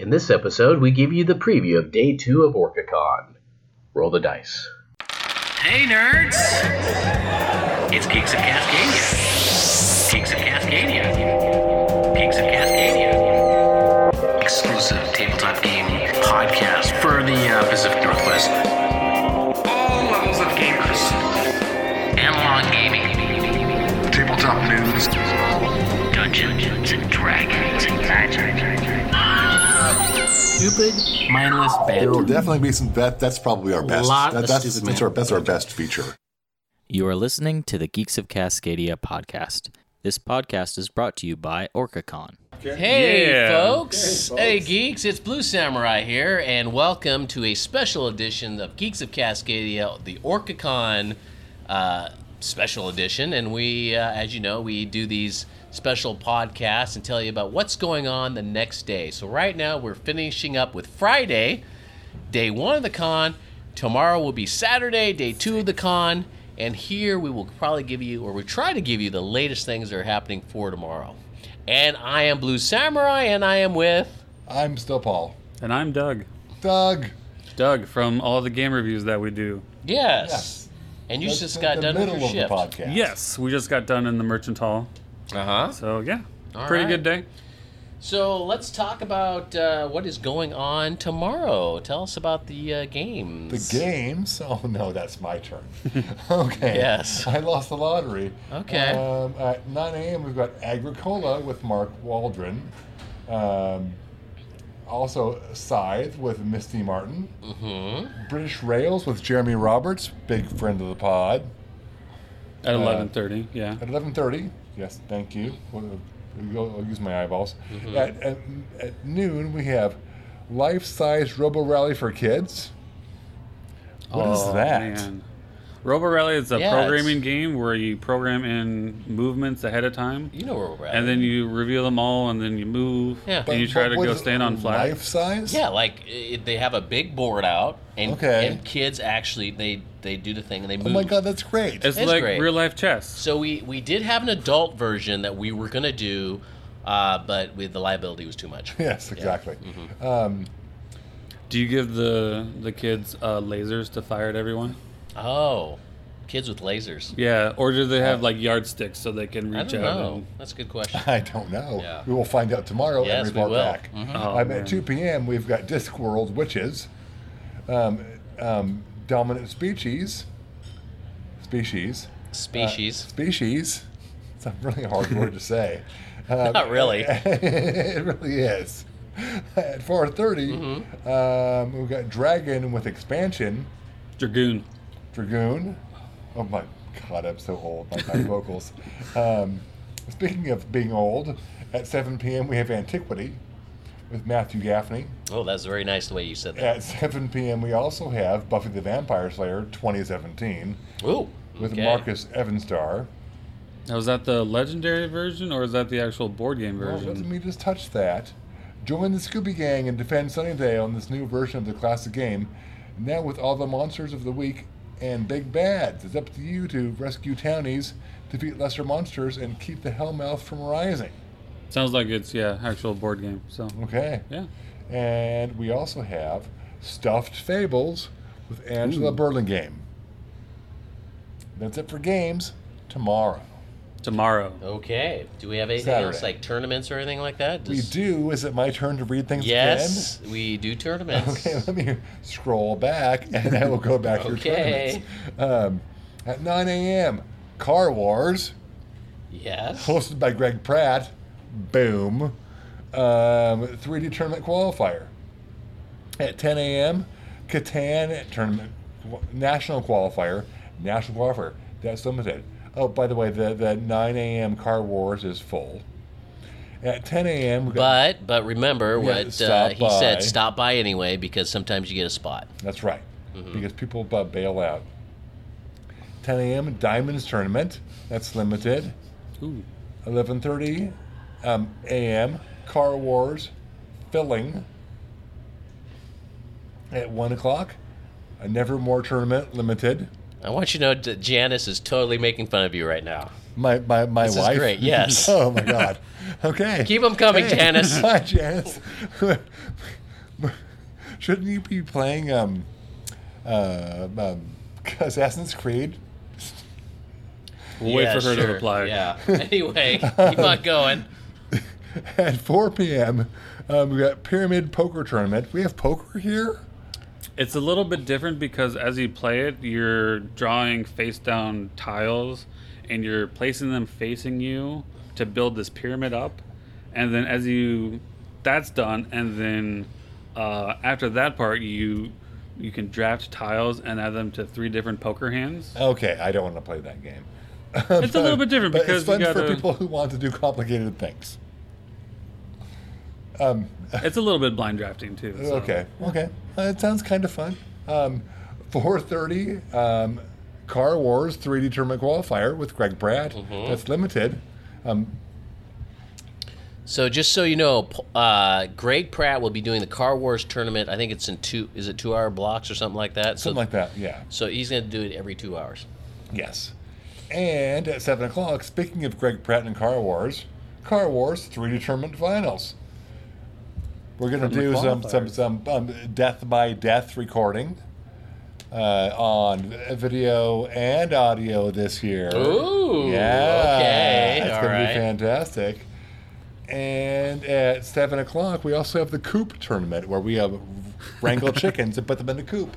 In this episode, we give you the preview of day two of OrcaCon. Roll the dice. Hey, nerds! It's Geeks of Cascadia. Geeks of Cascadia. Geeks of Cascadia. Exclusive tabletop game podcast for the uh, Pacific Northwest. All levels of gamers. Analog gaming. Tabletop news. Dungeons and Dragons and magic. Stupid, mindless There will definitely be some. That, that's probably our best. Lot that- of that's, stupid that's, our, that's our best feature. You are listening to the Geeks of Cascadia podcast. This podcast is brought to you by OrcaCon. Hey, Yeah. folks. Hey, geeks. It's Blue Samurai here, and welcome to a special edition of Geeks of Cascadia, the OrcaCon uh, special edition. And we, uh, as you know, we do these special podcast and tell you about what's going on the next day. So right now we're finishing up with Friday, day one of the con. Tomorrow will be Saturday, day two of the con. And here we will probably give you, or we try to give you, the latest things that are happening for tomorrow. And I am Blue Samurai, and I am with. I'm still Paul. And I'm Doug. Doug. Doug from all the game reviews that we do. Yes. Yes. And you That's just got done with middle your of shift. podcast. Yes, we just got done in the merchant hall. Uh huh. So yeah, All pretty right. good day. So let's talk about uh, what is going on tomorrow. Tell us about the uh, games. The games. Oh no, that's my turn. okay. Yes. I lost the lottery. Okay. Um, at 9 a.m. we've got Agricola with Mark Waldron. Um, also Scythe with Misty Martin. Mm-hmm. British Rails with Jeremy Roberts, big friend of the pod. At Uh, 11:30, yeah. At 11:30, yes, thank you. We'll, I'll use my eyeballs. Mm-hmm. At, at, at noon, we have life-size Robo Rally for kids. What is Oh, that? Man. Robo Rally is a Yeah, programming it's- game where you program in movements ahead of time, You know where we're at. and then you reveal them all, and then you move, Yeah. and you try to go stand on flag. Life-size? yeah, like it, they have a big board out, and Okay. and kids actually they they do the thing and they move. Oh my God, that's great. It's It's like great. real life chess. So we we did have an adult version that we were gonna do, uh, but with the liability was too much. yes, exactly. Mm-hmm. Um, Do you give the the kids uh, lasers to fire at everyone? Oh, kids with lasers. Yeah, or do they have like yardsticks so they can I reach don't out? know. and- That's a good question. I don't know. Yeah. We will find out tomorrow Yes, and we report will. back. Mhm. Oh, um, man. at 2 p.m., we've got Discworld Witches, um, um, Dominant Species, Species, Species. Species. It's a really hard word to say. Um, Not really. it really is. At 4:30, Mm-hmm. um, we've got Dragon with expansion, Dragoon. Dragoon. Oh my god, I'm so old. My, my vocals. Um, speaking of being old, at 7 p.m. we have Antiquity with Matthew Gaffney. Oh, that's very nice the way you said that. At 7 p.m. we also have Buffy the Vampire Slayer 2017 Ooh. with okay. Marcus Evanstar. Now, is that the legendary version or is that the actual board game version? Well, version? let me just touch that. Join the Scooby Gang and defend Sunnydale in this new version of the classic game. Now with all the monsters of the week and big bads. It's up to you to rescue townies, defeat lesser monsters, and keep the Hellmouth from rising. Sounds like it's yeah, actual board game. So Okay. yeah, And we also have Stuffed Fables with Angela Ooh. Burlingame. That's it for games. Tomorrow. Tomorrow. Okay. Do we have anything else like tournaments or anything like that? We do. Is it my turn to read things Yes, we do tournaments. Okay, let me scroll back and I will go back to Okay. tournaments. Um, at 9 a.m., Car Wars, Yes. hosted by Greg Pratt. Boom. Um, 3D tournament qualifier. At 10 a.m., Catan tournament national qualifier. National qualifier. That's limited. Oh, by the way, the, the 9 a.m. Car Wars is full. At 10 a.m., But but remember what uh, he said. Stop by anyway because sometimes you get a spot. That's right. Mm-hmm. Because people uh, bail out. 10 a.m. Diamonds tournament. That's limited. Ooh, 11:30 um, a.m. Car Wars filling. At one o'clock, a Nevermore tournament limited. I want you to know that Janice is totally making fun of you right now. My my my This is wife. great, yes. oh my god. Okay. Keep them coming, Hey. Janice. Hi, Janice. Shouldn't you be playing um, uh, um, Assassin's Creed? We'll wait Yeah, for her sure. to reply. Yeah. Anyway, keep on going. At 4 p.m., um, we got Pyramid Poker Tournament. We have poker here. It's a little bit different because as you play it, you're drawing face down tiles and you're placing them facing you to build this pyramid up. And then as you that's done and then uh, after that part you you can draft tiles and add them to three different poker hands. Okay, I don't want to play that game. It's a little bit different but because it's fun you for gotta- people who want to do complicated things. It's a little bit blind drafting too. so- Okay, okay, uh, it sounds kind of fun. Um, 4:30, um, Car Wars 3D Tournament Qualifier with Greg Pratt. Mm-hmm. That's limited. Um, So just so you know, uh, Greg Pratt will be doing the Car Wars tournament. I think it's in two. Is it two hour blocks or something like that? something so, like that. Yeah. So he's going to do it every two hours. Yes. And at 7 o'clock, speaking of Greg Pratt and Car Wars, Car Wars 3D Tournament Finals. We're going to From the do some, some, some um, death by death recording uh, on video and audio this year. Ooh, Yeah. okay, It's all to right. be fantastic. And at 7 o'clock, we also have the Coop Tournament where we have wrangle chickens and put them in the coop.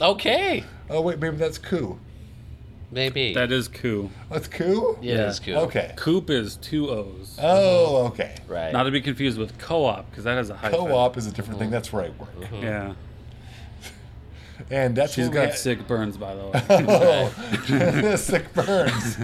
Okay, Oh, wait, maybe that's coup. Maybe. That is coup. That's coup? yeah, that's cool. Okay. Coop is two O's. Oh, uh-huh. okay. Right. Not to be confused with co-op because that has a hyphen. Co-op is a different thing. Uh-huh. That's where I work, Yeah. Uh-huh. and that's she's got we ha- sick burns by the way. Oh, sick burns.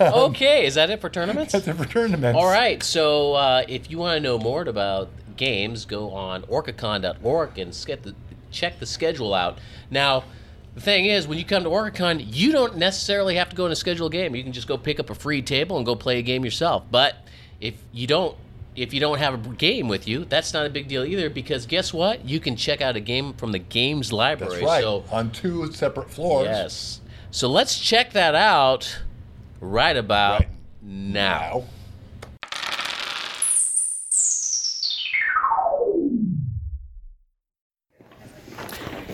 okay, is that it for tournaments? That's it for tournaments. All right. So uh, if you want to know more about games, go on orcacon.org and get the, check the schedule out. Now, the thing is, when you come to Orcacon, you don't necessarily have to go and schedule a game. You can just go pick up a free table and go play a game yourself. But if you don't, if you don't have a game with you, that's not a big deal either. Because guess what? You can check out a game from the games library. That's right. So On two separate floors. yes. So let's check that out right about Right now. Now.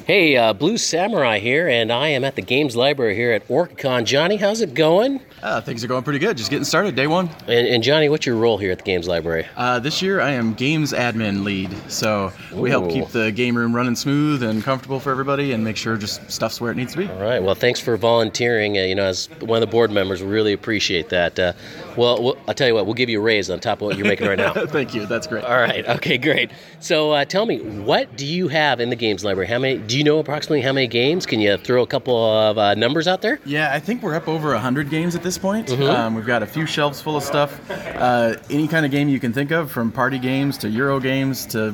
Hey, uh, Blue Samurai here, and I am at the Games Library here at OrcaCon. Johnny, how's it going? Uh, things are going pretty good. Just getting started, day one. And, and Johnny, what's your role here at the Games Library? Uh, this year, I am games admin lead, so we help keep the game room running smooth and comfortable for everybody, and make sure just stuff's where it needs to be. All right. Well, thanks for volunteering. Uh, you know, as one of the board members, we really appreciate that. Uh, well, we'll, I'll tell you what, we'll give you a raise on top of what you're making right now. Thank you. That's great. All right. Okay. Great. So, uh, tell me, what do you have in the Games Library? How many? Do you know approximately how many games? Can you throw a couple of uh, numbers out there? Yeah, I think we're up over 100 games at this point. Um, we've got a few shelves full of stuff. Uh, any kind of game you can think of, from party games to Euro games to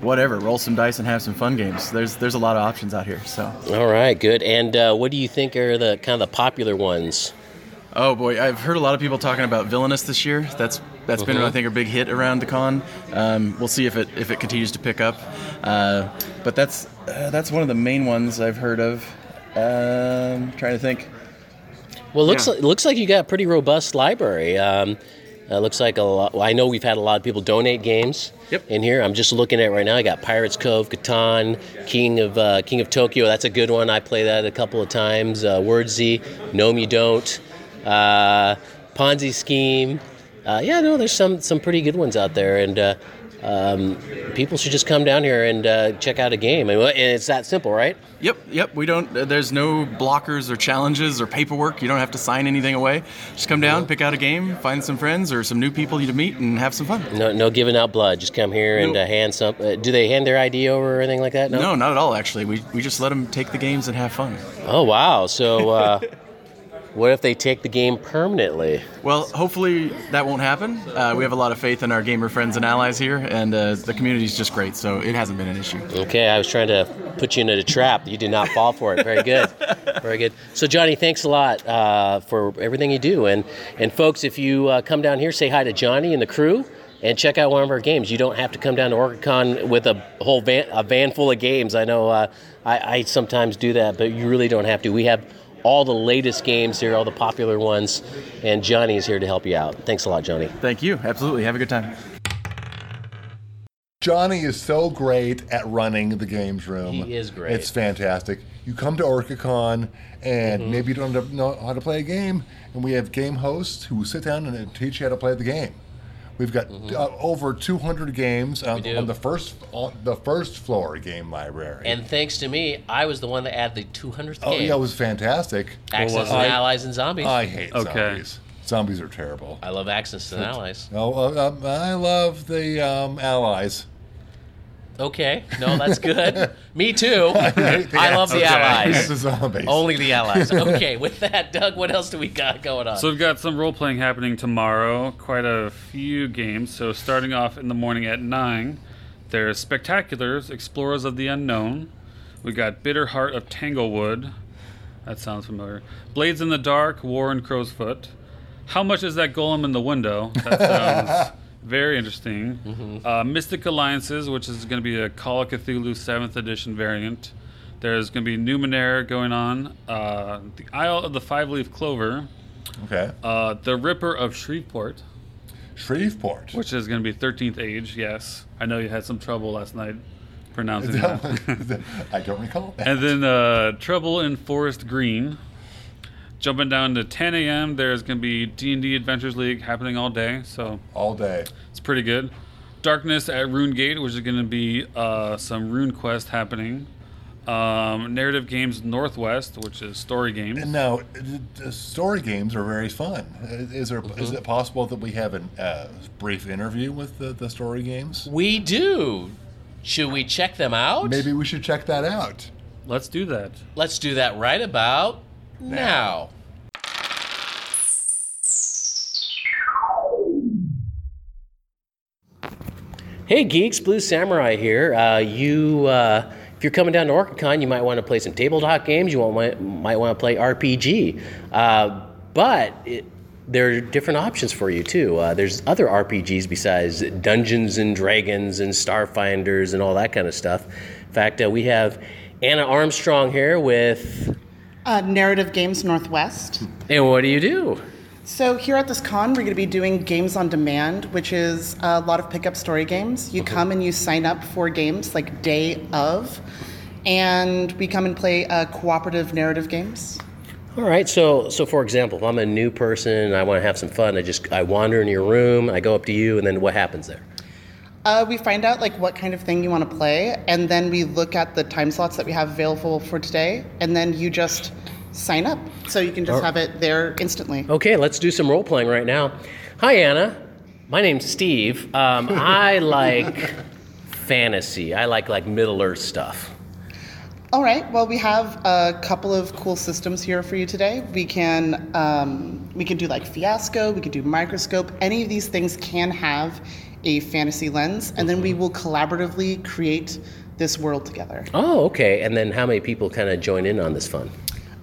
whatever. Roll some dice and have some fun games. There's there's a lot of options out here. So, All right. Good. And uh, what do you think are the kind of the popular ones? oh boy, I've heard a lot of people talking about Villainous this year. That's that's been I think a big hit around the con. Um, we'll see if it if it continues to pick up. Uh, but that's uh, that's one of the main ones I've heard of. Um, trying to think. Well, it looks Yeah. like, it looks like you got a pretty robust library. Um, uh, looks like a lot. Well, I know we've had a lot of people donate games Yep. in here. I'm just looking at it right now. I got Pirates Cove, Catan, King of uh, King of Tokyo. That's a good one. I play that a couple of times. Uh, Wordsy, Gnome You Don't, uh, Ponzi Scheme. Uh, yeah, no, there's some some pretty good ones out there, and uh, um, people should just come down here and uh, check out a game. And it's that simple, right? Yep, yep. We don't. Uh, there's no blockers or challenges or paperwork. You don't have to sign anything away. Just come down, pick out a game, find some friends or some new people you to meet, and have some fun. No, no giving out blood. Just come here and Nope. uh, hand some. Uh, do they hand their ID over or anything like that? No, not at all. Actually, we we just let them take the games and have fun. Oh wow. So, uh, what if they take the game permanently? Well, hopefully that won't happen. Uh, we have a lot of faith in our gamer friends and allies here, and uh, the is just great, so it hasn't been an issue. Okay, I was trying to put you into a trap. You did not fall for it. Very good. Very good. So, Johnny, thanks a lot uh, for everything you do. And and folks, if you uh, come down here, say hi to Johnny and the crew. And check out one of our games. You don't have to come down to OrcaCon with a whole van, a van full of games. I know uh, I, I sometimes do that, but you really don't have to. We have all the latest games here, all the popular ones, and Johnny is here to help you out. Thanks a lot, Johnny. Thank you. Absolutely. Have a good time. Johnny is so great at running the games room. He is great. It's fantastic. You come to OrcaCon and Mm-hmm. maybe you don't know how to play a game, and we have game hosts who sit down and teach you how to play the game. We've got uh, over 200 games on, Mm-hmm. on the first on the first floor game library. And thanks to me, I was the one that added the 200th oh game. yeah, it was fantastic. Axis I- and Allies and Zombies. I hate Okay. zombies. Zombies are terrible. I love Axis and Allies. Oh, uh, um, I love the um, allies. Okay, no, that's good. me too. hate the I love the Okay. Allies. the zombies. Only the Allies. Okay, with that, Doug, what else do we got going on? So we've got some role playing happening tomorrow. Quite a few games. So starting off in the morning at nine, there's Spectaculars, Explorers of the Unknown. We got Bitter Heart of Tanglewood. That sounds familiar. Blades in the Dark, War and Crow's Foot. How much is that golem in the window? That sounds very interesting. Uh, Mystic Alliances, which is going to be a Call of Cthulhu 7th edition variant. There's going to be Numenera going on. Uh, the Isle of the Five Leaf Clover. Okay. Uh, the Ripper of Shreveport, Shreveport. which is going to be 13th Age, yes. I know you had some trouble last night pronouncing that. I don't recall that. and then uh, Trouble in Forest Green. Jumping down to 10 a.m., there's going to be D&D Adventures League happening all day, so all day. it's pretty good. Darkness at Rune Gate, which is going to be uh, some Rune Quest happening. Um, Narrative Games Northwest, which is story games. And now, the- the story games are very fun. Uh, Is there is Mm-hmm. it possible that we have a uh, brief interview with the, the story games? we do. Should we check them out? Maybe we should check that out. Let's do that. Let's do that right about now. Hey geeks, Blue Samurai here. Uh, you, uh, if you're coming down to OrcaCon, you might want to play some tabletop games. You want, might want to play RPG, uh, but it, there are different options for you too. Uh, there's other RPGs besides Dungeons and Dragons and Starfinders and all that kind of stuff. In fact, uh, we have Anna Armstrong here with. Uh, Narrative Games Northwest. And what do you do? So here at this con, we're going to be doing games on demand, which is a lot of pickup story games. You come and you sign up for games like day of, and we come and play uh, cooperative narrative games. All right, so so for example, if I'm a new person and I want to have some fun, I just I wander in your room, I go up to you, and then what happens there? Uh, we find out like what kind of thing you want to play, and then we look at the time slots that we have available for today, and then you just sign up, so you can just have it there instantly. Okay, let's do some role playing right now. Hi, Anna. My name's Steve. Um, I like fantasy. I like like Middle Earth stuff. All right. Well, we have a couple of cool systems here for you today. We can um, we can do like Fiasco. We can do Microscope. Any of these things can have a fantasy lens, and then we will collaboratively create this world together. Oh, okay. And then how many people kind of join in on this fun?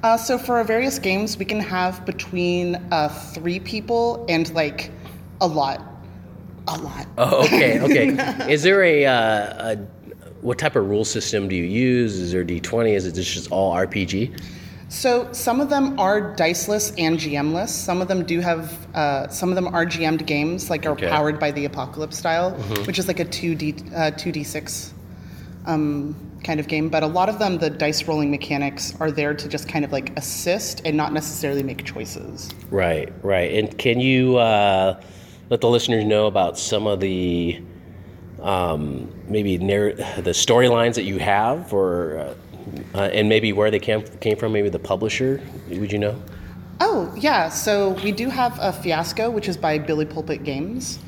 Uh, so for our various games, we can have between uh, three people and like a lot, a lot. Oh, okay, okay. Is there a, uh, a what type of rule system do you use? Is there D20? Is it just all RPG? So some of them are diceless and GMless. Some of them do have. Uh, some of them are GM'd games, like are Okay. powered by the Apocalypse style, which is like a two D uh, two D six um, kind of game. But a lot of them, the dice rolling mechanics are there to just kind of like assist and not necessarily make choices. Right, right. And can you uh, let the listeners know about some of the um, maybe narr- the storylines that you have, or uh, uh, and maybe where they came came from? Maybe the publisher. Would you know? Oh, yeah. So we do have a Fiasco, which is by Bully Pulpit Games.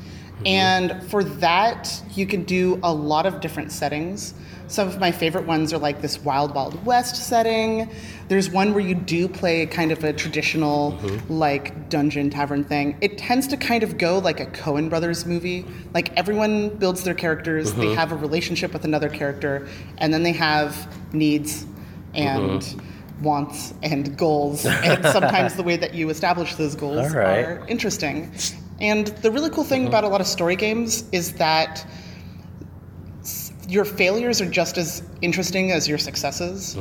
Mm-hmm. And for that, you can do a lot of different settings. Some of my favorite ones are like this Wild Wild West setting. There's one where you do play kind of a traditional, mm-hmm. like, dungeon tavern thing. It tends to kind of go like a Coen Brothers movie. Like, everyone builds their characters, they mm-hmm. have a relationship with another character, and then they have needs and wants and goals. And sometimes the way that you establish those goals right. are interesting. And the really cool thing about a lot of story games is that your failures are just as interesting as your successes.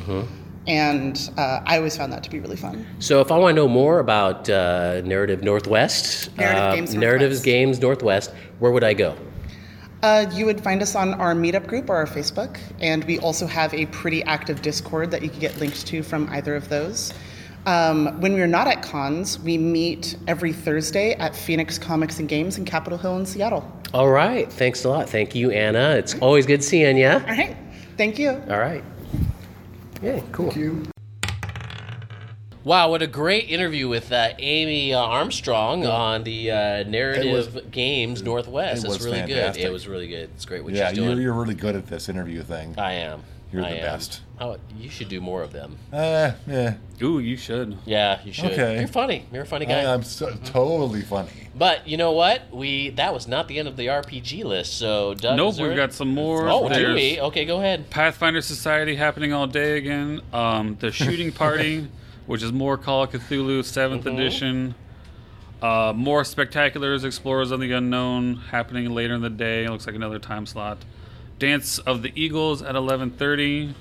and uh, I always found that to be really fun. So, if I want to know more about uh, Narrative Northwest, Narrative uh, Games Narrative Northwest. Games Northwest, where would I go? Uh, you would find us on our meetup group or our Facebook, and we also have a pretty active Discord that you can get linked to from either of those. Um, when we're not at cons, we meet every Thursday at Phoenix Comics and Games in Capitol Hill in Seattle. All right. Thanks a lot. Thank you, Anna. It's always good seeing you. All right, thank you. All right. Yeah, cool. Thank you. Wow, what a great interview with uh, Amy uh, Armstrong on the uh, Narrative Games Northwest. it It's was really good. It was really good. It's great what Yeah, she's doing. you're, you're really good at this interview thing. I am. You're I the am. best. Oh, you should do more of them. Uh, yeah. Ooh, you should. Yeah, you should. Okay. You're funny. You're a funny guy. I, am so, totally funny. But you know what? We that was not the end of the RPG list. So Doug, Nope, we've got some more. Oh, do we? Okay, go ahead. Pathfinder Society happening all day again. Um, the Shooting Party, which is more Call of Cthulhu 7th Mm-hmm. edition. Uh, more Spectaculars, Explorers of the Unknown happening later in the day. Looks like another time slot. Dance of the Eagles at 11:30.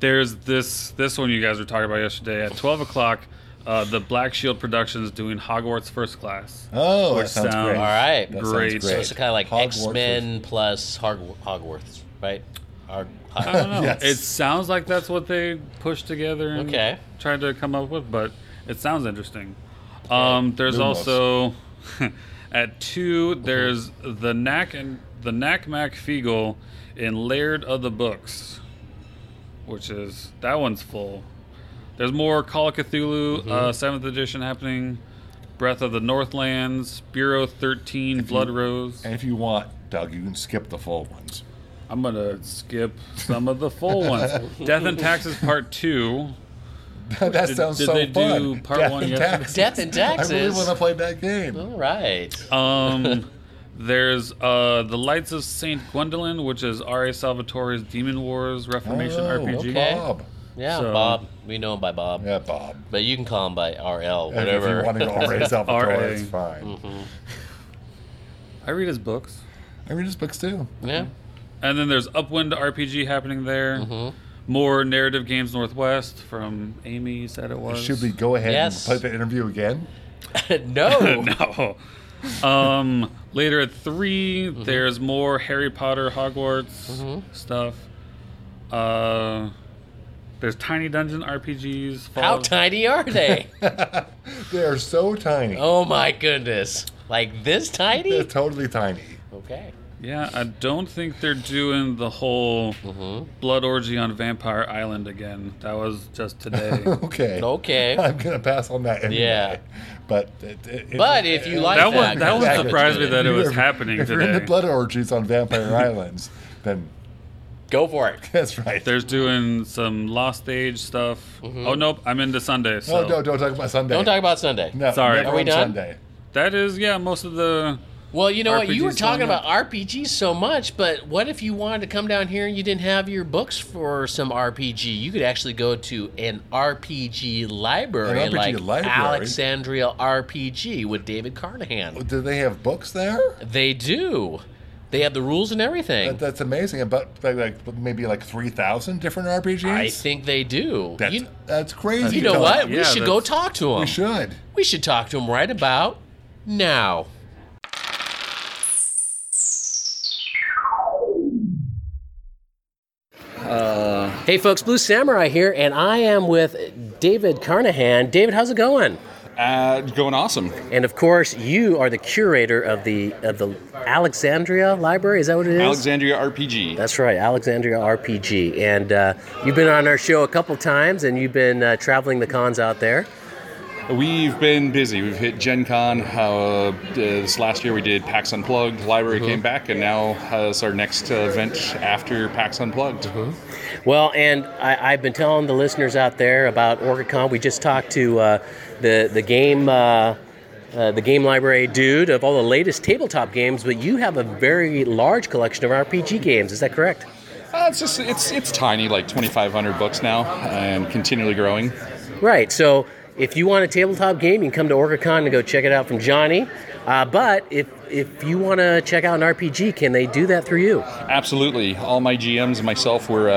There's this this one you guys were talking about yesterday at 12 o'clock. Uh, the Black Shield Productions doing Hogwarts First Class. Oh, Which that sounds sounds- great. All right. That sounds Great. So it's kind of like X Men plus Hog- Hogwarts, right? Hog- I don't know. Yes. It sounds like that's what they pushed together and Okay. tried to come up with, but it sounds interesting. Um, there's Lumos. also at two. There's the Knack and the Nac Mac Feegle in Laird of the Books, which is that one's full. There's more Call of Cthulhu uh, seventh edition happening. Breath of the Northlands, Bureau 13, Blood Rose. And if you want, Doug, you can skip the full ones. I'm gonna skip some of the full ones. Death and Taxes Part Two. that Did- sounds did so they fun. do part Death one and yesterday? Taxes. Death and Taxes. I really want to play that game. All right. Um, there's uh, the Lights of Saint Gwendolyn, which is R.A. Salvatore's Demon Wars Reformation Oh, RPG. okay. Bob. Yeah, So- Bob. We know him by Bob. Yeah, Bob. But you can call him by RL, And whatever. If you want to go raise Salvatore, RA. it's fine. I read his books. I read his books too. yeah. And then there's Upwind RPG happening there. Mm-hmm. More narrative games Northwest from Amy said it was. Should we go ahead Yes. and play the interview again? no. no. Um, later at 3 Mm-hmm. there's more Harry Potter Hogwarts stuff. Uh, there's Tiny Dungeon RPGs. How tiny are they? They are so tiny. oh my goodness. Like this tiny? They're totally tiny. Okay. Yeah, I don't think they're doing the whole Mm-hmm. blood orgy on Vampire Island again. That was just today. Okay. Okay. I'm gonna pass on that anyway. Yeah. But it, it, But if you like that that, one, that one surprised me that it was If- happening if you're into blood orgies on Vampire Islands, then Go for it. that's right. There's doing some Lost Age stuff. Oh nope, I'm into Sunday. So oh no, don't talk about Sunday. Don't talk about Sunday. No, Sorry. Are we done? Sunday. that is yeah, most of the Well, you know what? You were talking going about RPGs so much, but what if you wanted to come down here and you didn't have your books for some RPG? You could actually go to an RPG library, An RPG like library? Alexandria RPG with David Carnahan. Do they have books there? They do. They have the rules and everything. That, that's amazing. About like, like maybe like three thousand different RPGs. I think they do. that's, you, that's crazy. you know Doug. what? we should go talk to him. We should. We should talk to him right about now. Hey, folks, Blue Samurai here, and I am with David Carnahan. David, how's it going? Uh, going awesome. And of course, you are the curator of the of the Alexandria Library. Is that what it is? Alexandria RPG. That's right, Alexandria RPG. And uh, you've been on our show a couple times, and you've been uh, traveling the cons out there. We've been busy. We've hit Gen Con. Uh, this last year we did PAX Unplugged. Library came back, and now uh, it's our next uh, event after PAX Unplugged. Well, and I, I've been telling the listeners out there about OrcaCon. We just talked to uh, the the game uh, uh, the game library dude of all the latest tabletop games, but you have a very large collection of RPG games. Is that correct? Uh, it's just it's it's tiny, like 2,500 books now, and continually growing. Right. So if you want a tabletop game, you can come to OrcaCon and go check it out from Johnny. Uh, but if if you want to check out an RPG, can they do that through you? Absolutely. All my GMs and myself were uh,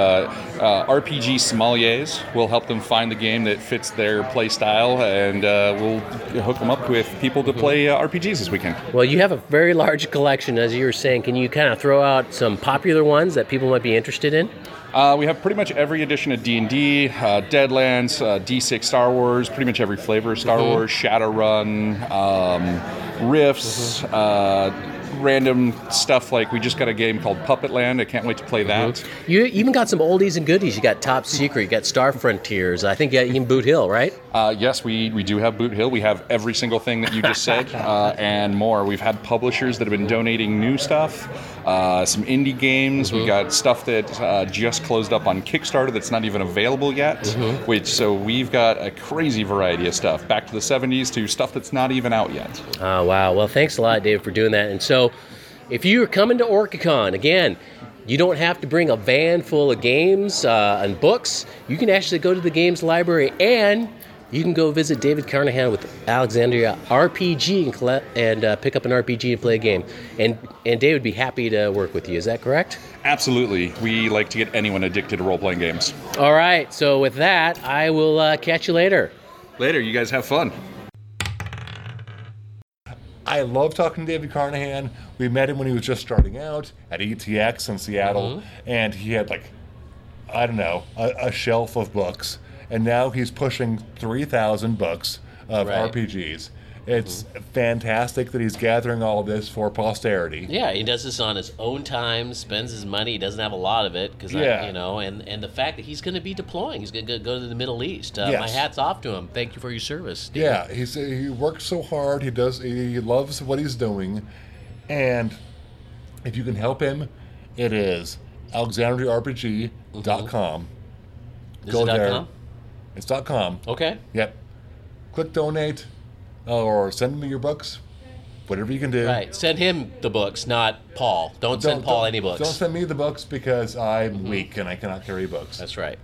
uh, RPG sommeliers. We'll help them find the game that fits their play style, and uh, we'll hook them up with people to play uh, RPGs this weekend. Well, you have a very large collection, as you were saying. Can you kind of throw out some popular ones that people might be interested in? Uh, we have pretty much every edition of D&D, uh, Deadlands, uh, D6 Star Wars, pretty much every flavor of Star Mhm. Wars, Shadowrun, um, Rifts, uh, random stuff like we just got a game called Puppet Land. I can't wait to play that. You even got some oldies and goodies. You got Top Secret, you got Star Frontiers. I think you got even Boot Hill, right? Uh, yes, we, we do have Boot Hill. We have every single thing that you just said uh, and more. We've had publishers that have been donating new stuff, uh, some indie games. We got stuff that uh, just closed up on Kickstarter that's not even available yet. Which so we've got a crazy variety of stuff, back to the 70s to stuff that's not even out yet. Oh, wow. Well, thanks a lot, Dave, for doing that. And so, if you're coming to OrcaCon, again, you don't have to bring a van full of games uh, and books. You can actually go to the games library and you can go visit David Carnahan with Alexandria RPG and, collect, and uh, pick up an RPG and play a game. And, and Dave would be happy to work with you. Is that correct? Absolutely. We like to get anyone addicted to role playing games. All right. So, with that, I will uh, catch you later. Later, you guys have fun. I love talking to David Carnahan. We met him when he was just starting out at ETX in Seattle, Mhm. and he had like, I don't know, a, a shelf of books, and now he's pushing three thousand books of Right. RPGs. It's fantastic that he's gathering all this for posterity. Yeah, he does this on his own time, spends his money. He doesn't have a lot of it because Yeah. you know, and and the fact that he's going to be deploying, he's going to go to the Middle East. Uh, My hats off to him. Thank you for your service. Steve. Yeah, he's he works so hard. He does. He loves what he's doing, and if you can help him, it is AlexandriaRPG.com. Is it dot com? It's dot .com. Okay. Yep. Click donate, or send me your books, whatever you can do. Right. Send him the books, not Paul. Don't, send Paul any books. Don't send me the books because I'm weak and I cannot carry books. That's right.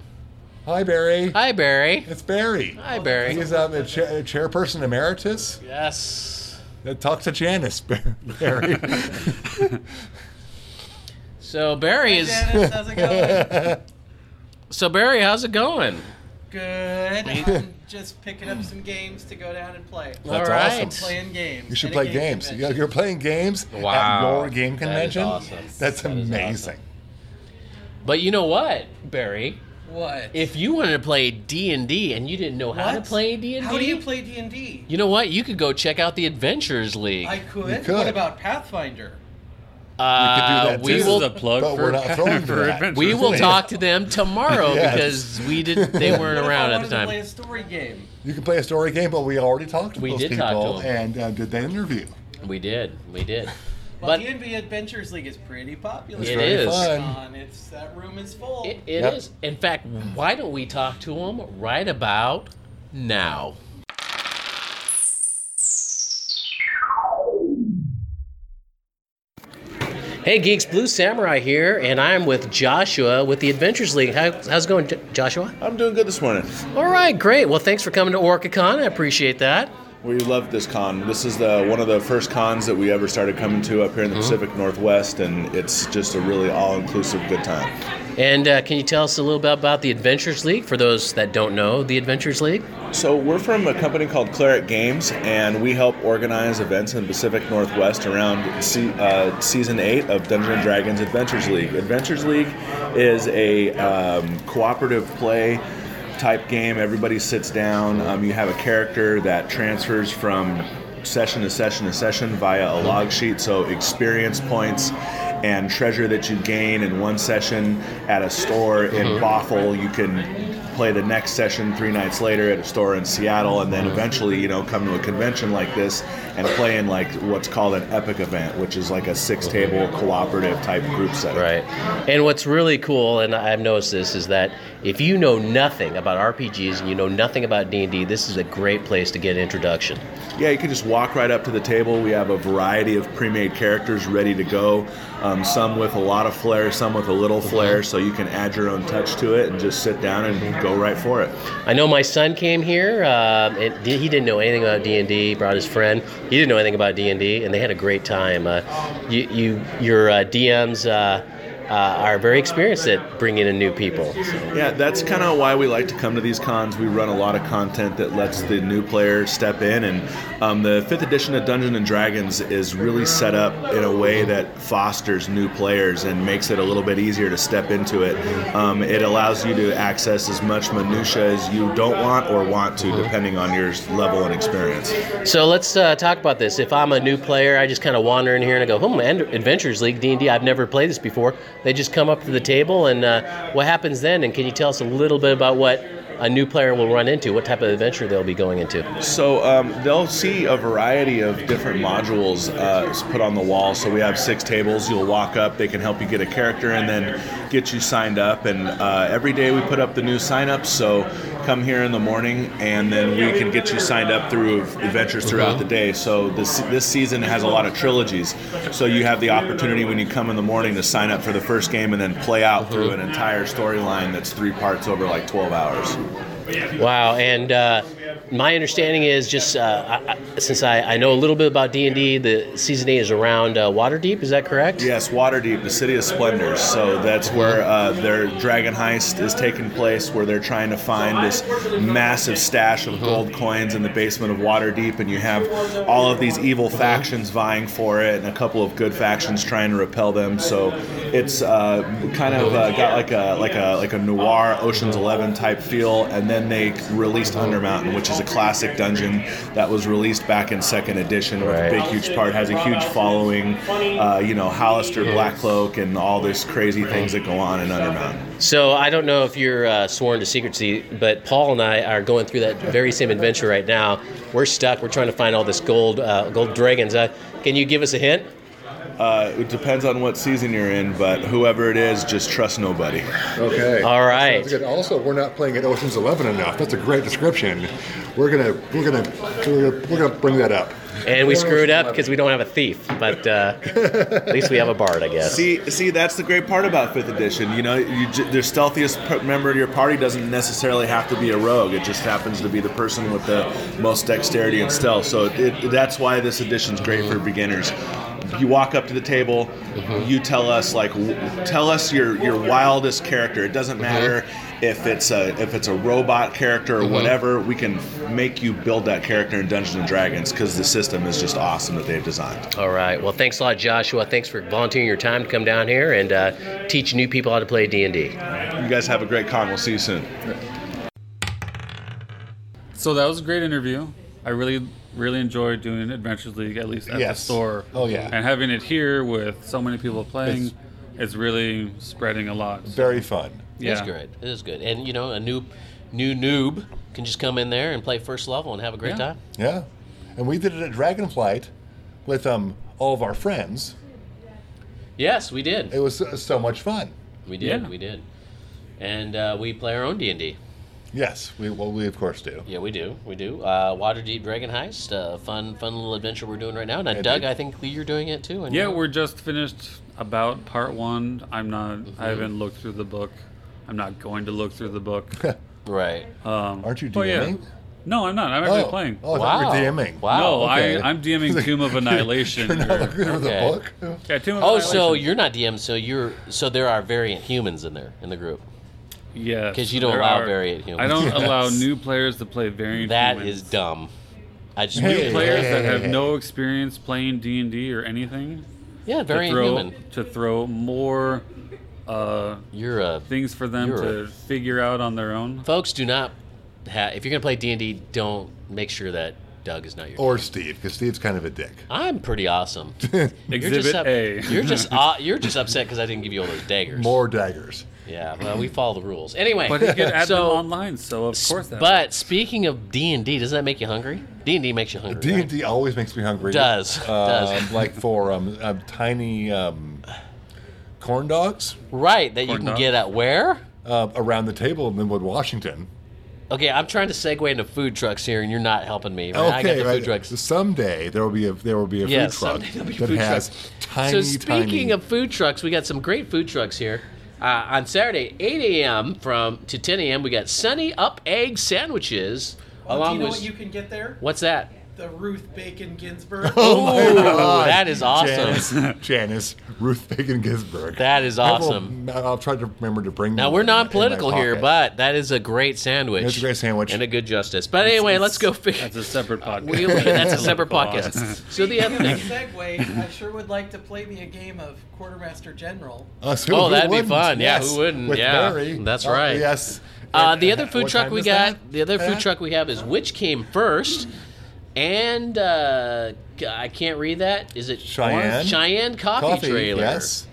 Hi Barry. Hi Barry. It's Barry. Hi Barry. He's um, a cha- chairperson emeritus. Yes. Uh, Talk to Janice, Barry. So Barry is. Janice, how's it going? so Barry, how's it going? Good. I'm just picking up some games to go down and play. That's All right. awesome. Playing games. You should play game games. convention. You're playing games at your game convention. That is convention. awesome. That's That is amazing. But you know what, Barry? What? If you wanted to play D and D and you didn't know how to play D and D, How do you play D and D? You know what? You could go check out the Adventures League. I could. Could. What about Pathfinder? Uh, that we too. will. This is a plug But for, we're not for that. We will talk to them tomorrow Yes. because we did. They weren't around I at wanted the to play a story game? You can play a story game, but we already talked to We those did people talk to 'em. and uh, did that interview. We did. We did. Well, But D&D Adventures League is pretty popular. It very is. fun. It's that room is full. it, it is. Yep. In fact, why don't we talk to them right about now? Hey geeks, Blue Samurai here, and I'm with Joshua with the Adventures League. How, how's it going, J- Joshua? I'm doing good this morning. All right, great. Well, thanks for coming to OrcaCon. I appreciate that. We love this con. This is the one of the first cons that we ever started coming to up here in the mm-hmm. Pacific Northwest, and it's just a really all-inclusive good time. And uh, can you tell us a little bit about the Adventures League for those that don't know the Adventures League? So we're from a company called Claret Games, and we help organize events in the Pacific Northwest around se- uh, season eight of Dungeons and Dragons Adventures League. Adventures League is a um, cooperative play type game. Everybody sits down. Um, you have a character that transfers from session to session to session via a log sheet. So experience points and treasure that you gain in one session at a store in mm-hmm. Bothell, you can play the next session three nights later at a store in Seattle, and then eventually, you know, come to a convention like this and play in like what's called an epic event, which is like a six-table mm-hmm. cooperative type group setting. Right. And what's really cool, and I've noticed this, is that if you know nothing about RPGs and you know nothing about D&D, this is a great place to get an introduction. Yeah, you can just walk right up to the table. We have a variety of pre-made characters ready to go. Um, some with a lot of flair, some with a little flair, so you can add your own touch to it and just sit down and go go right for it. I know my son came here. Uh, and he didn't know anything about D and D. Brought his friend. He didn't know anything about D and they had a great time. Uh, you, you, your uh, DMs uh, are very experienced at bringing in new people. So, Yeah, that's kind of why we like to come to these cons. We run a lot of content that lets the new player step in, and um, the fifth edition of Dungeons and Dragons is really set up in a way that fosters new players and makes it a little bit easier to step into it. Um, it allows you to access as much minutia as you don't want or want to, depending on your level and experience. so let's uh, talk about this. If I'm a new player, I just kind of wander in here and I go, "Hmm, Ad- Adventures League D&D. I've never played this before." They just come up to the table, and uh, what happens then? And can you tell us a little bit about what a new player will run into? What type of adventure they'll be going into? So um, they'll see a variety of different modules uh, put on the wall. So we have six tables. You'll walk up. They can help you get a character and then get you signed up. And uh, every day we put up the new signups. So come here in the morning, and then we can get you signed up through adventures throughout the day. So this this season has a lot of trilogies. So you have the opportunity when you come in the morning to sign up for the first game and then play out through an entire storyline that's three parts over like 12 hours. Wow, and uh, my understanding is just uh, I, since I, I know a little bit about D and D, the season eight is around uh, Waterdeep. Is that correct? Yes, Waterdeep, the city of splendors. So that's where uh, their dragon heist is taking place, where they're trying to find this massive stash of gold coins in the basement of Waterdeep, and you have all of these evil factions vying for it, and a couple of good factions trying to repel them. So it's uh, kind of uh, got like a like a like a noir Ocean's Eleven type feel, and then they released Undermountain, which is a classic dungeon that was released back in second edition with a big huge part, has a huge following. Uh, you know, Halaster, Blackcloak, and all this crazy things that go on in Undermountain. So I don't know if you're uh, sworn to secrecy, but Paul and I are going through that very same adventure right now. We're stuck. We're trying to find all this gold uh, gold dragons. Uh, can you give us a hint? Uh, it depends on what season you're in, but whoever it is, just trust nobody. Okay. All right. Good. Also, we're not playing at Ocean's Eleven enough. That's a great description. We're gonna we're gonna we're gonna, we're gonna bring that up. And we screwed up because we don't have a thief, but uh, at least we have a bard, I guess. See, see, that's the great part about fifth edition. You know, you, j- the stealthiest p- member of your party doesn't necessarily have to be a rogue. It just happens to be the person with the most dexterity and stealth. So it, that's why this edition's great for beginners. You walk up to the table, mm-hmm. you tell us like, w- tell us your your wildest character. It doesn't mm-hmm. matter if it's a if it's a robot character or mm-hmm. whatever. We can make you build that character in Dungeons and Dragons because the system is just awesome that they've designed. All right. Well, thanks a lot, Joshua. Thanks for volunteering your time to come down here and uh, teach new people how to play D and D. You guys have a great con. We'll see you soon. So that was a great interview. I really, really enjoyed doing Adventures League, at least at Yes. the store. Oh, yeah. And having it here with so many people playing It's- is really spreading a lot. Very fun. Yeah. It's good. It is good. And you know, a new new noob can just come in there and play first level and have a great Yeah. time. Yeah, and we did it at Dragonflight with um all of our friends. Yes, we did. It was so- so much fun. We did. Yeah. We did. And uh, we play our own D and D. Yes, we well we of course do. Yeah, we do. We do. Uh, Waterdeep Dragon Heist, uh, fun, fun little adventure we're doing right now. Now, Indeed. Doug, I think you're doing it too. And Yeah, you- we're just finished about part one. I'm not. I haven't looked through the book. I'm not going to look through the book. right. Um, Aren't you but yeah. DMing? No, I'm not. I'm actually oh, playing. Oh, Wow. you were DMing. Wow. no, okay. I, I'm DMing Tomb of Annihilation. You're not looking through Okay. the book. yeah, Tomb of Oh, Annihilation. so you're not DM. So you're. So there are variant humans in there in the group. Yes. 'Cause you don't there allow are- variant humans. I don't Yes. allow new players to play variant That humans. is dumb. I just Hey, New players hey, that hey, have no experience playing D and D or anything yeah, to variant throw human. to throw more uh, You're a things for them You're to figure out on their own. folks. Do not. Ha- if you're gonna play D and D, don't make sure that Doug is not your. Or Steve, because Steve's kind of a dick. I'm pretty awesome. You're Exhibit just up- A. You're just uh, you're just upset because I didn't give you all those daggers. More daggers. Yeah, well, we follow the rules. Anyway, But you can add so, them online, so of course that. But speaking of D and D, doesn't that make you hungry? D and D makes you hungry. D and D always makes me hungry. Does, Um, does. like for um, um tiny um, corn dogs Right, that you can dog. get at where? uh, around the table in Lynnwood, Washington. Okay, I'm trying to segue into food trucks here, and you're not helping me. Right? I got the right. food trucks. Someday there will be a there will be a Yes, food truck someday there'll that food has trucks. tiny, so speaking tiny. of food trucks, we got some great food trucks here. Uh, on Saturday, 8 a.m. from to 10 a.m., we got Sunny Up Egg sandwiches. Oh, do along you know with what you can get there? what's that? The Ruth Bacon Ginsburg. Oh my Ooh, God. that is awesome. Janice, Janice Ruth Bacon Ginsburg. That is I will- awesome. I'll try to remember to bring. That. Now we're in my- in non-political here, but that is a great sandwich. It's a great sandwich. and a good justice. But anyway, let's go figure. That's a separate podcast. We, we- that's a separate Political podcast. So the other thing. segue, I sure would like to play me a game of Quartermaster General. Us, who- Oh, who that'd be wouldn't? fun. Yeah, who wouldn't? With Yeah, Barry. that's Oh, right. yes. Uh, the other food what truck we got, that? the other food truck we have is which came first, and uh, I can't read that. Is it Cheyenne? Orange? Cheyenne Coffee, Coffee, Trailer. yes.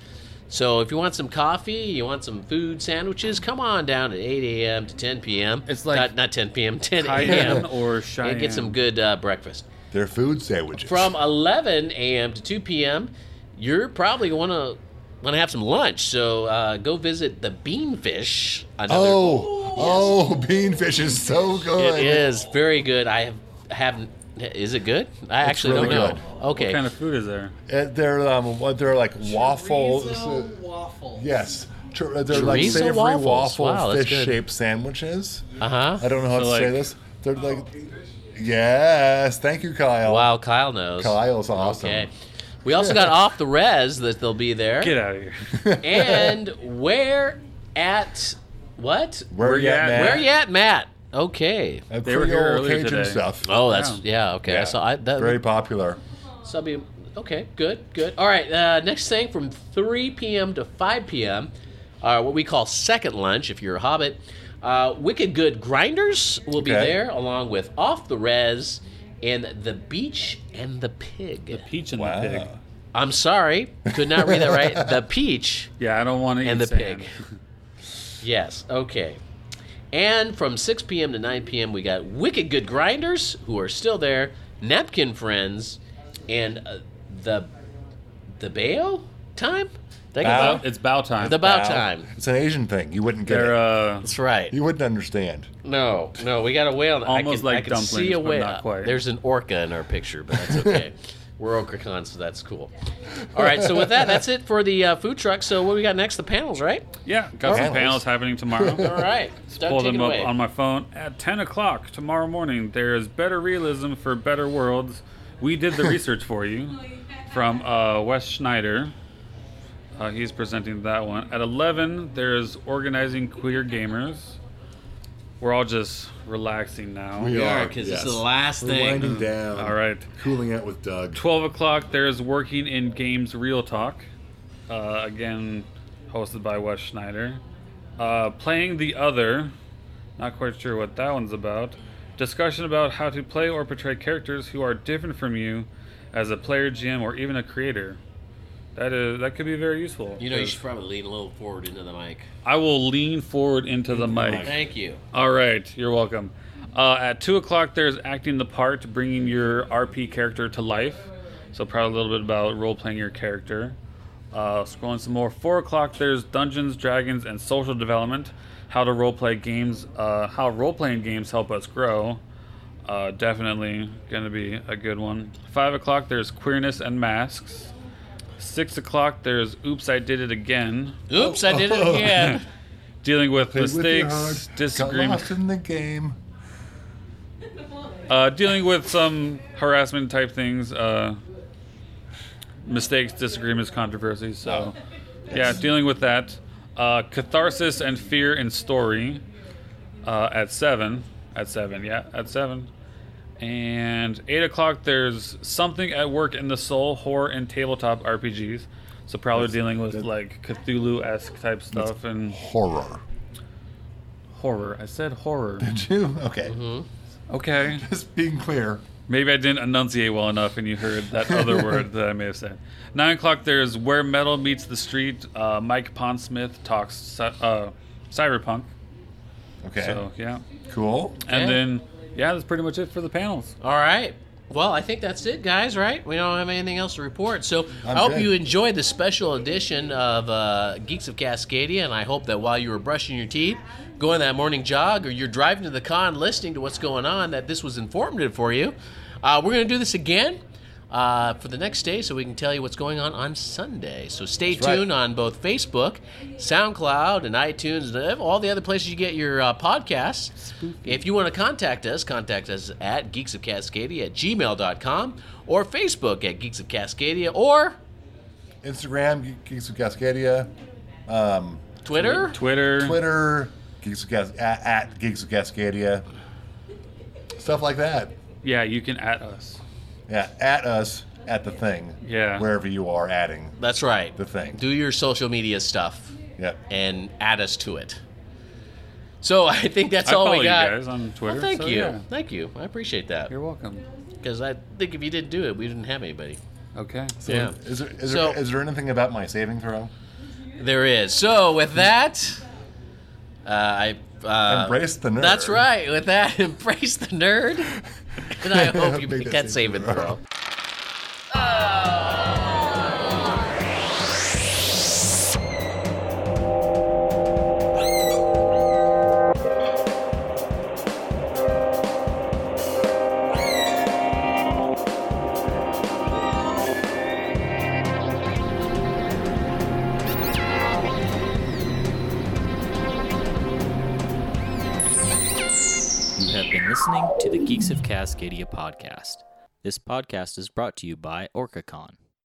So if you want some coffee, you want some food sandwiches, come on down at 8 a.m. to 10 p.m. It's like not, not 10 p.m. 10 a.m. or and Cheyenne. get some good uh, breakfast. They're food sandwiches. From 11 a.m. to 2 p.m., you're probably going to want to have some lunch. So uh, go visit the Beanfish. Another oh, oh, beanfish is so good. It is very good. I have haven't. Is it good? I actually really don't good. know. Okay. What kind of food is there? Uh, they're um, they're like waffles. Chorizo waffles. Yes, Chor- they're like savory waffles. waffle Wow, that's good. fish-shaped sandwiches. Uh huh. I don't know how So, to say this. They're like, yes, thank you, Kyle. Wow, Kyle knows. Kyle's awesome. Okay. We also got off the Rez that they'll be there. Get out of here. and where at what? Where, Where you at, you at? Matt? Where you at, Matt? Okay. Uh, They were here earlier Cajun today. stuff. Oh, that's Wow. yeah. Okay. So I that very popular. So I'll be okay. Good, good. All right. Uh, next thing from 3 p.m. to 5 p.m. Uh, what we call second lunch, if you're a hobbit. Uh, Wicked Good Grinders will be Okay. there, along with Off the Rez and The Beach and the Pig. The Peach and Wow. the pig. I'm sorry, could not read that right. The Peach Yeah, I don't want to and eat the sand. Pig. Yes. Okay. And from 6 p.m. to 9 p.m., we got Wicked Good Grinders, who are still there, Napkin Friends, and uh, the the Bayo time. Did I get Bao? that? It's bow time. The Bao Wow. time. It's an Asian thing. You wouldn't get They're it. uh, That's right. You wouldn't understand. No, no, we got a whale. I Almost can, I like can see dumplings, a but whale. not quite. There's an orca in our picture, but that's okay. We're OrcaCon, so that's cool. All right, so with that, that's it for the uh, food truck. So what we got next? The panels, right? yeah, got some Panels. panels happening tomorrow. All right, Doug, Pull them up away. on my phone at 10 o'clock tomorrow morning. There is better realism for better worlds. We did the research for you from uh, Wes Schneider. Uh, he's presenting that one. At 11, there's organizing queer gamers. We're all just relaxing now. We Yeah, are, because yes. this is the last We're thing. winding down. All right. Cooling out with Doug. 12 o'clock, there's Working in Games Real Talk. Uh, again, hosted by Wes Schneider. Uh, playing the Other. Not quite sure what that one's about. Discussion about how to play or portray characters who are different from you as a player, GM, or even a creator. That is that could be very useful. You know, you should probably lean a little forward into the mic. I will lean forward into the mic. Thank you. All right, you're welcome. Uh, at two o'clock, there's acting the part, bringing your RP character to life. So probably a little bit about role playing your character. Uh, scrolling some more. Four o'clock, there's Dungeons, Dragons, and social development. How to role play games. Uh, how role playing games help us grow. Uh, definitely gonna be a good one. Five o'clock, there's queerness and masks. Six o'clock, there's Oops, I Did It Again. Oops, I did it again. Dealing with Played mistakes, heart, disagreements. lost in the game. uh, dealing with some harassment type things, uh, mistakes, disagreements, controversies. So, yeah, dealing with that. Uh, catharsis and fear in story uh, at seven. At seven, yeah, at seven. And eight o'clock, there's something at work in the soul, horror, and tabletop RPGs. So probably dealing with like Cthulhu esque type stuff and Horror. horror. I said horror. Did you? Okay. Mm-hmm. Okay. Just being clear. Maybe I didn't enunciate well enough and you heard that other word that I may have said. Nine o'clock, there's Where Metal Meets the Street. Uh, Mike Pondsmith talks uh, cyberpunk. Okay. So, yeah. Cool. And Okay. then, yeah, that's pretty much it for the panels. All right. Well, I think that's it, guys. Right? We don't have anything else to report. So I I'm hope good. you enjoyed the special edition of uh, Geeks of Cascadia, and I hope that while you were brushing your teeth, going that morning jog, or you're driving to the con, listening to what's going on, that this was informative for you. Uh, we're going to do this again uh, for the next day so we can tell you what's going on on Sunday. So stay That's right. tuned on both Facebook, SoundCloud, and iTunes, and all the other places you get your uh, podcasts. If you want to contact us, contact us at Geeks of Cascadia at gmail.com or Facebook at Geeks of Cascadia or Instagram, Geeks of Cascadia. Um, Twitter. Twitter. Twitter, Geeks of Cas- at, at Geeks of Cascadia. Stuff like that. Yeah, you can at us. Yeah, at us at the thing. Yeah. Wherever you are adding That's right. the thing. Do your social media stuff Yep. and add us to it. So I think that's I all follow we you got. guys on Twitter, Well, thank so you. yeah. Thank you. I appreciate that. You're welcome. Because I think if you didn't do it, we didn't have anybody. Okay. So Yeah. Is there, is, So- there, is there anything about my saving throw? There is. So with that, uh, I uh, Embrace the nerd. That's right. With that, embrace the nerd. And I hope you Make make that that save save and throw. throw. Cascadia podcast. This podcast is brought to you by OrcaCon.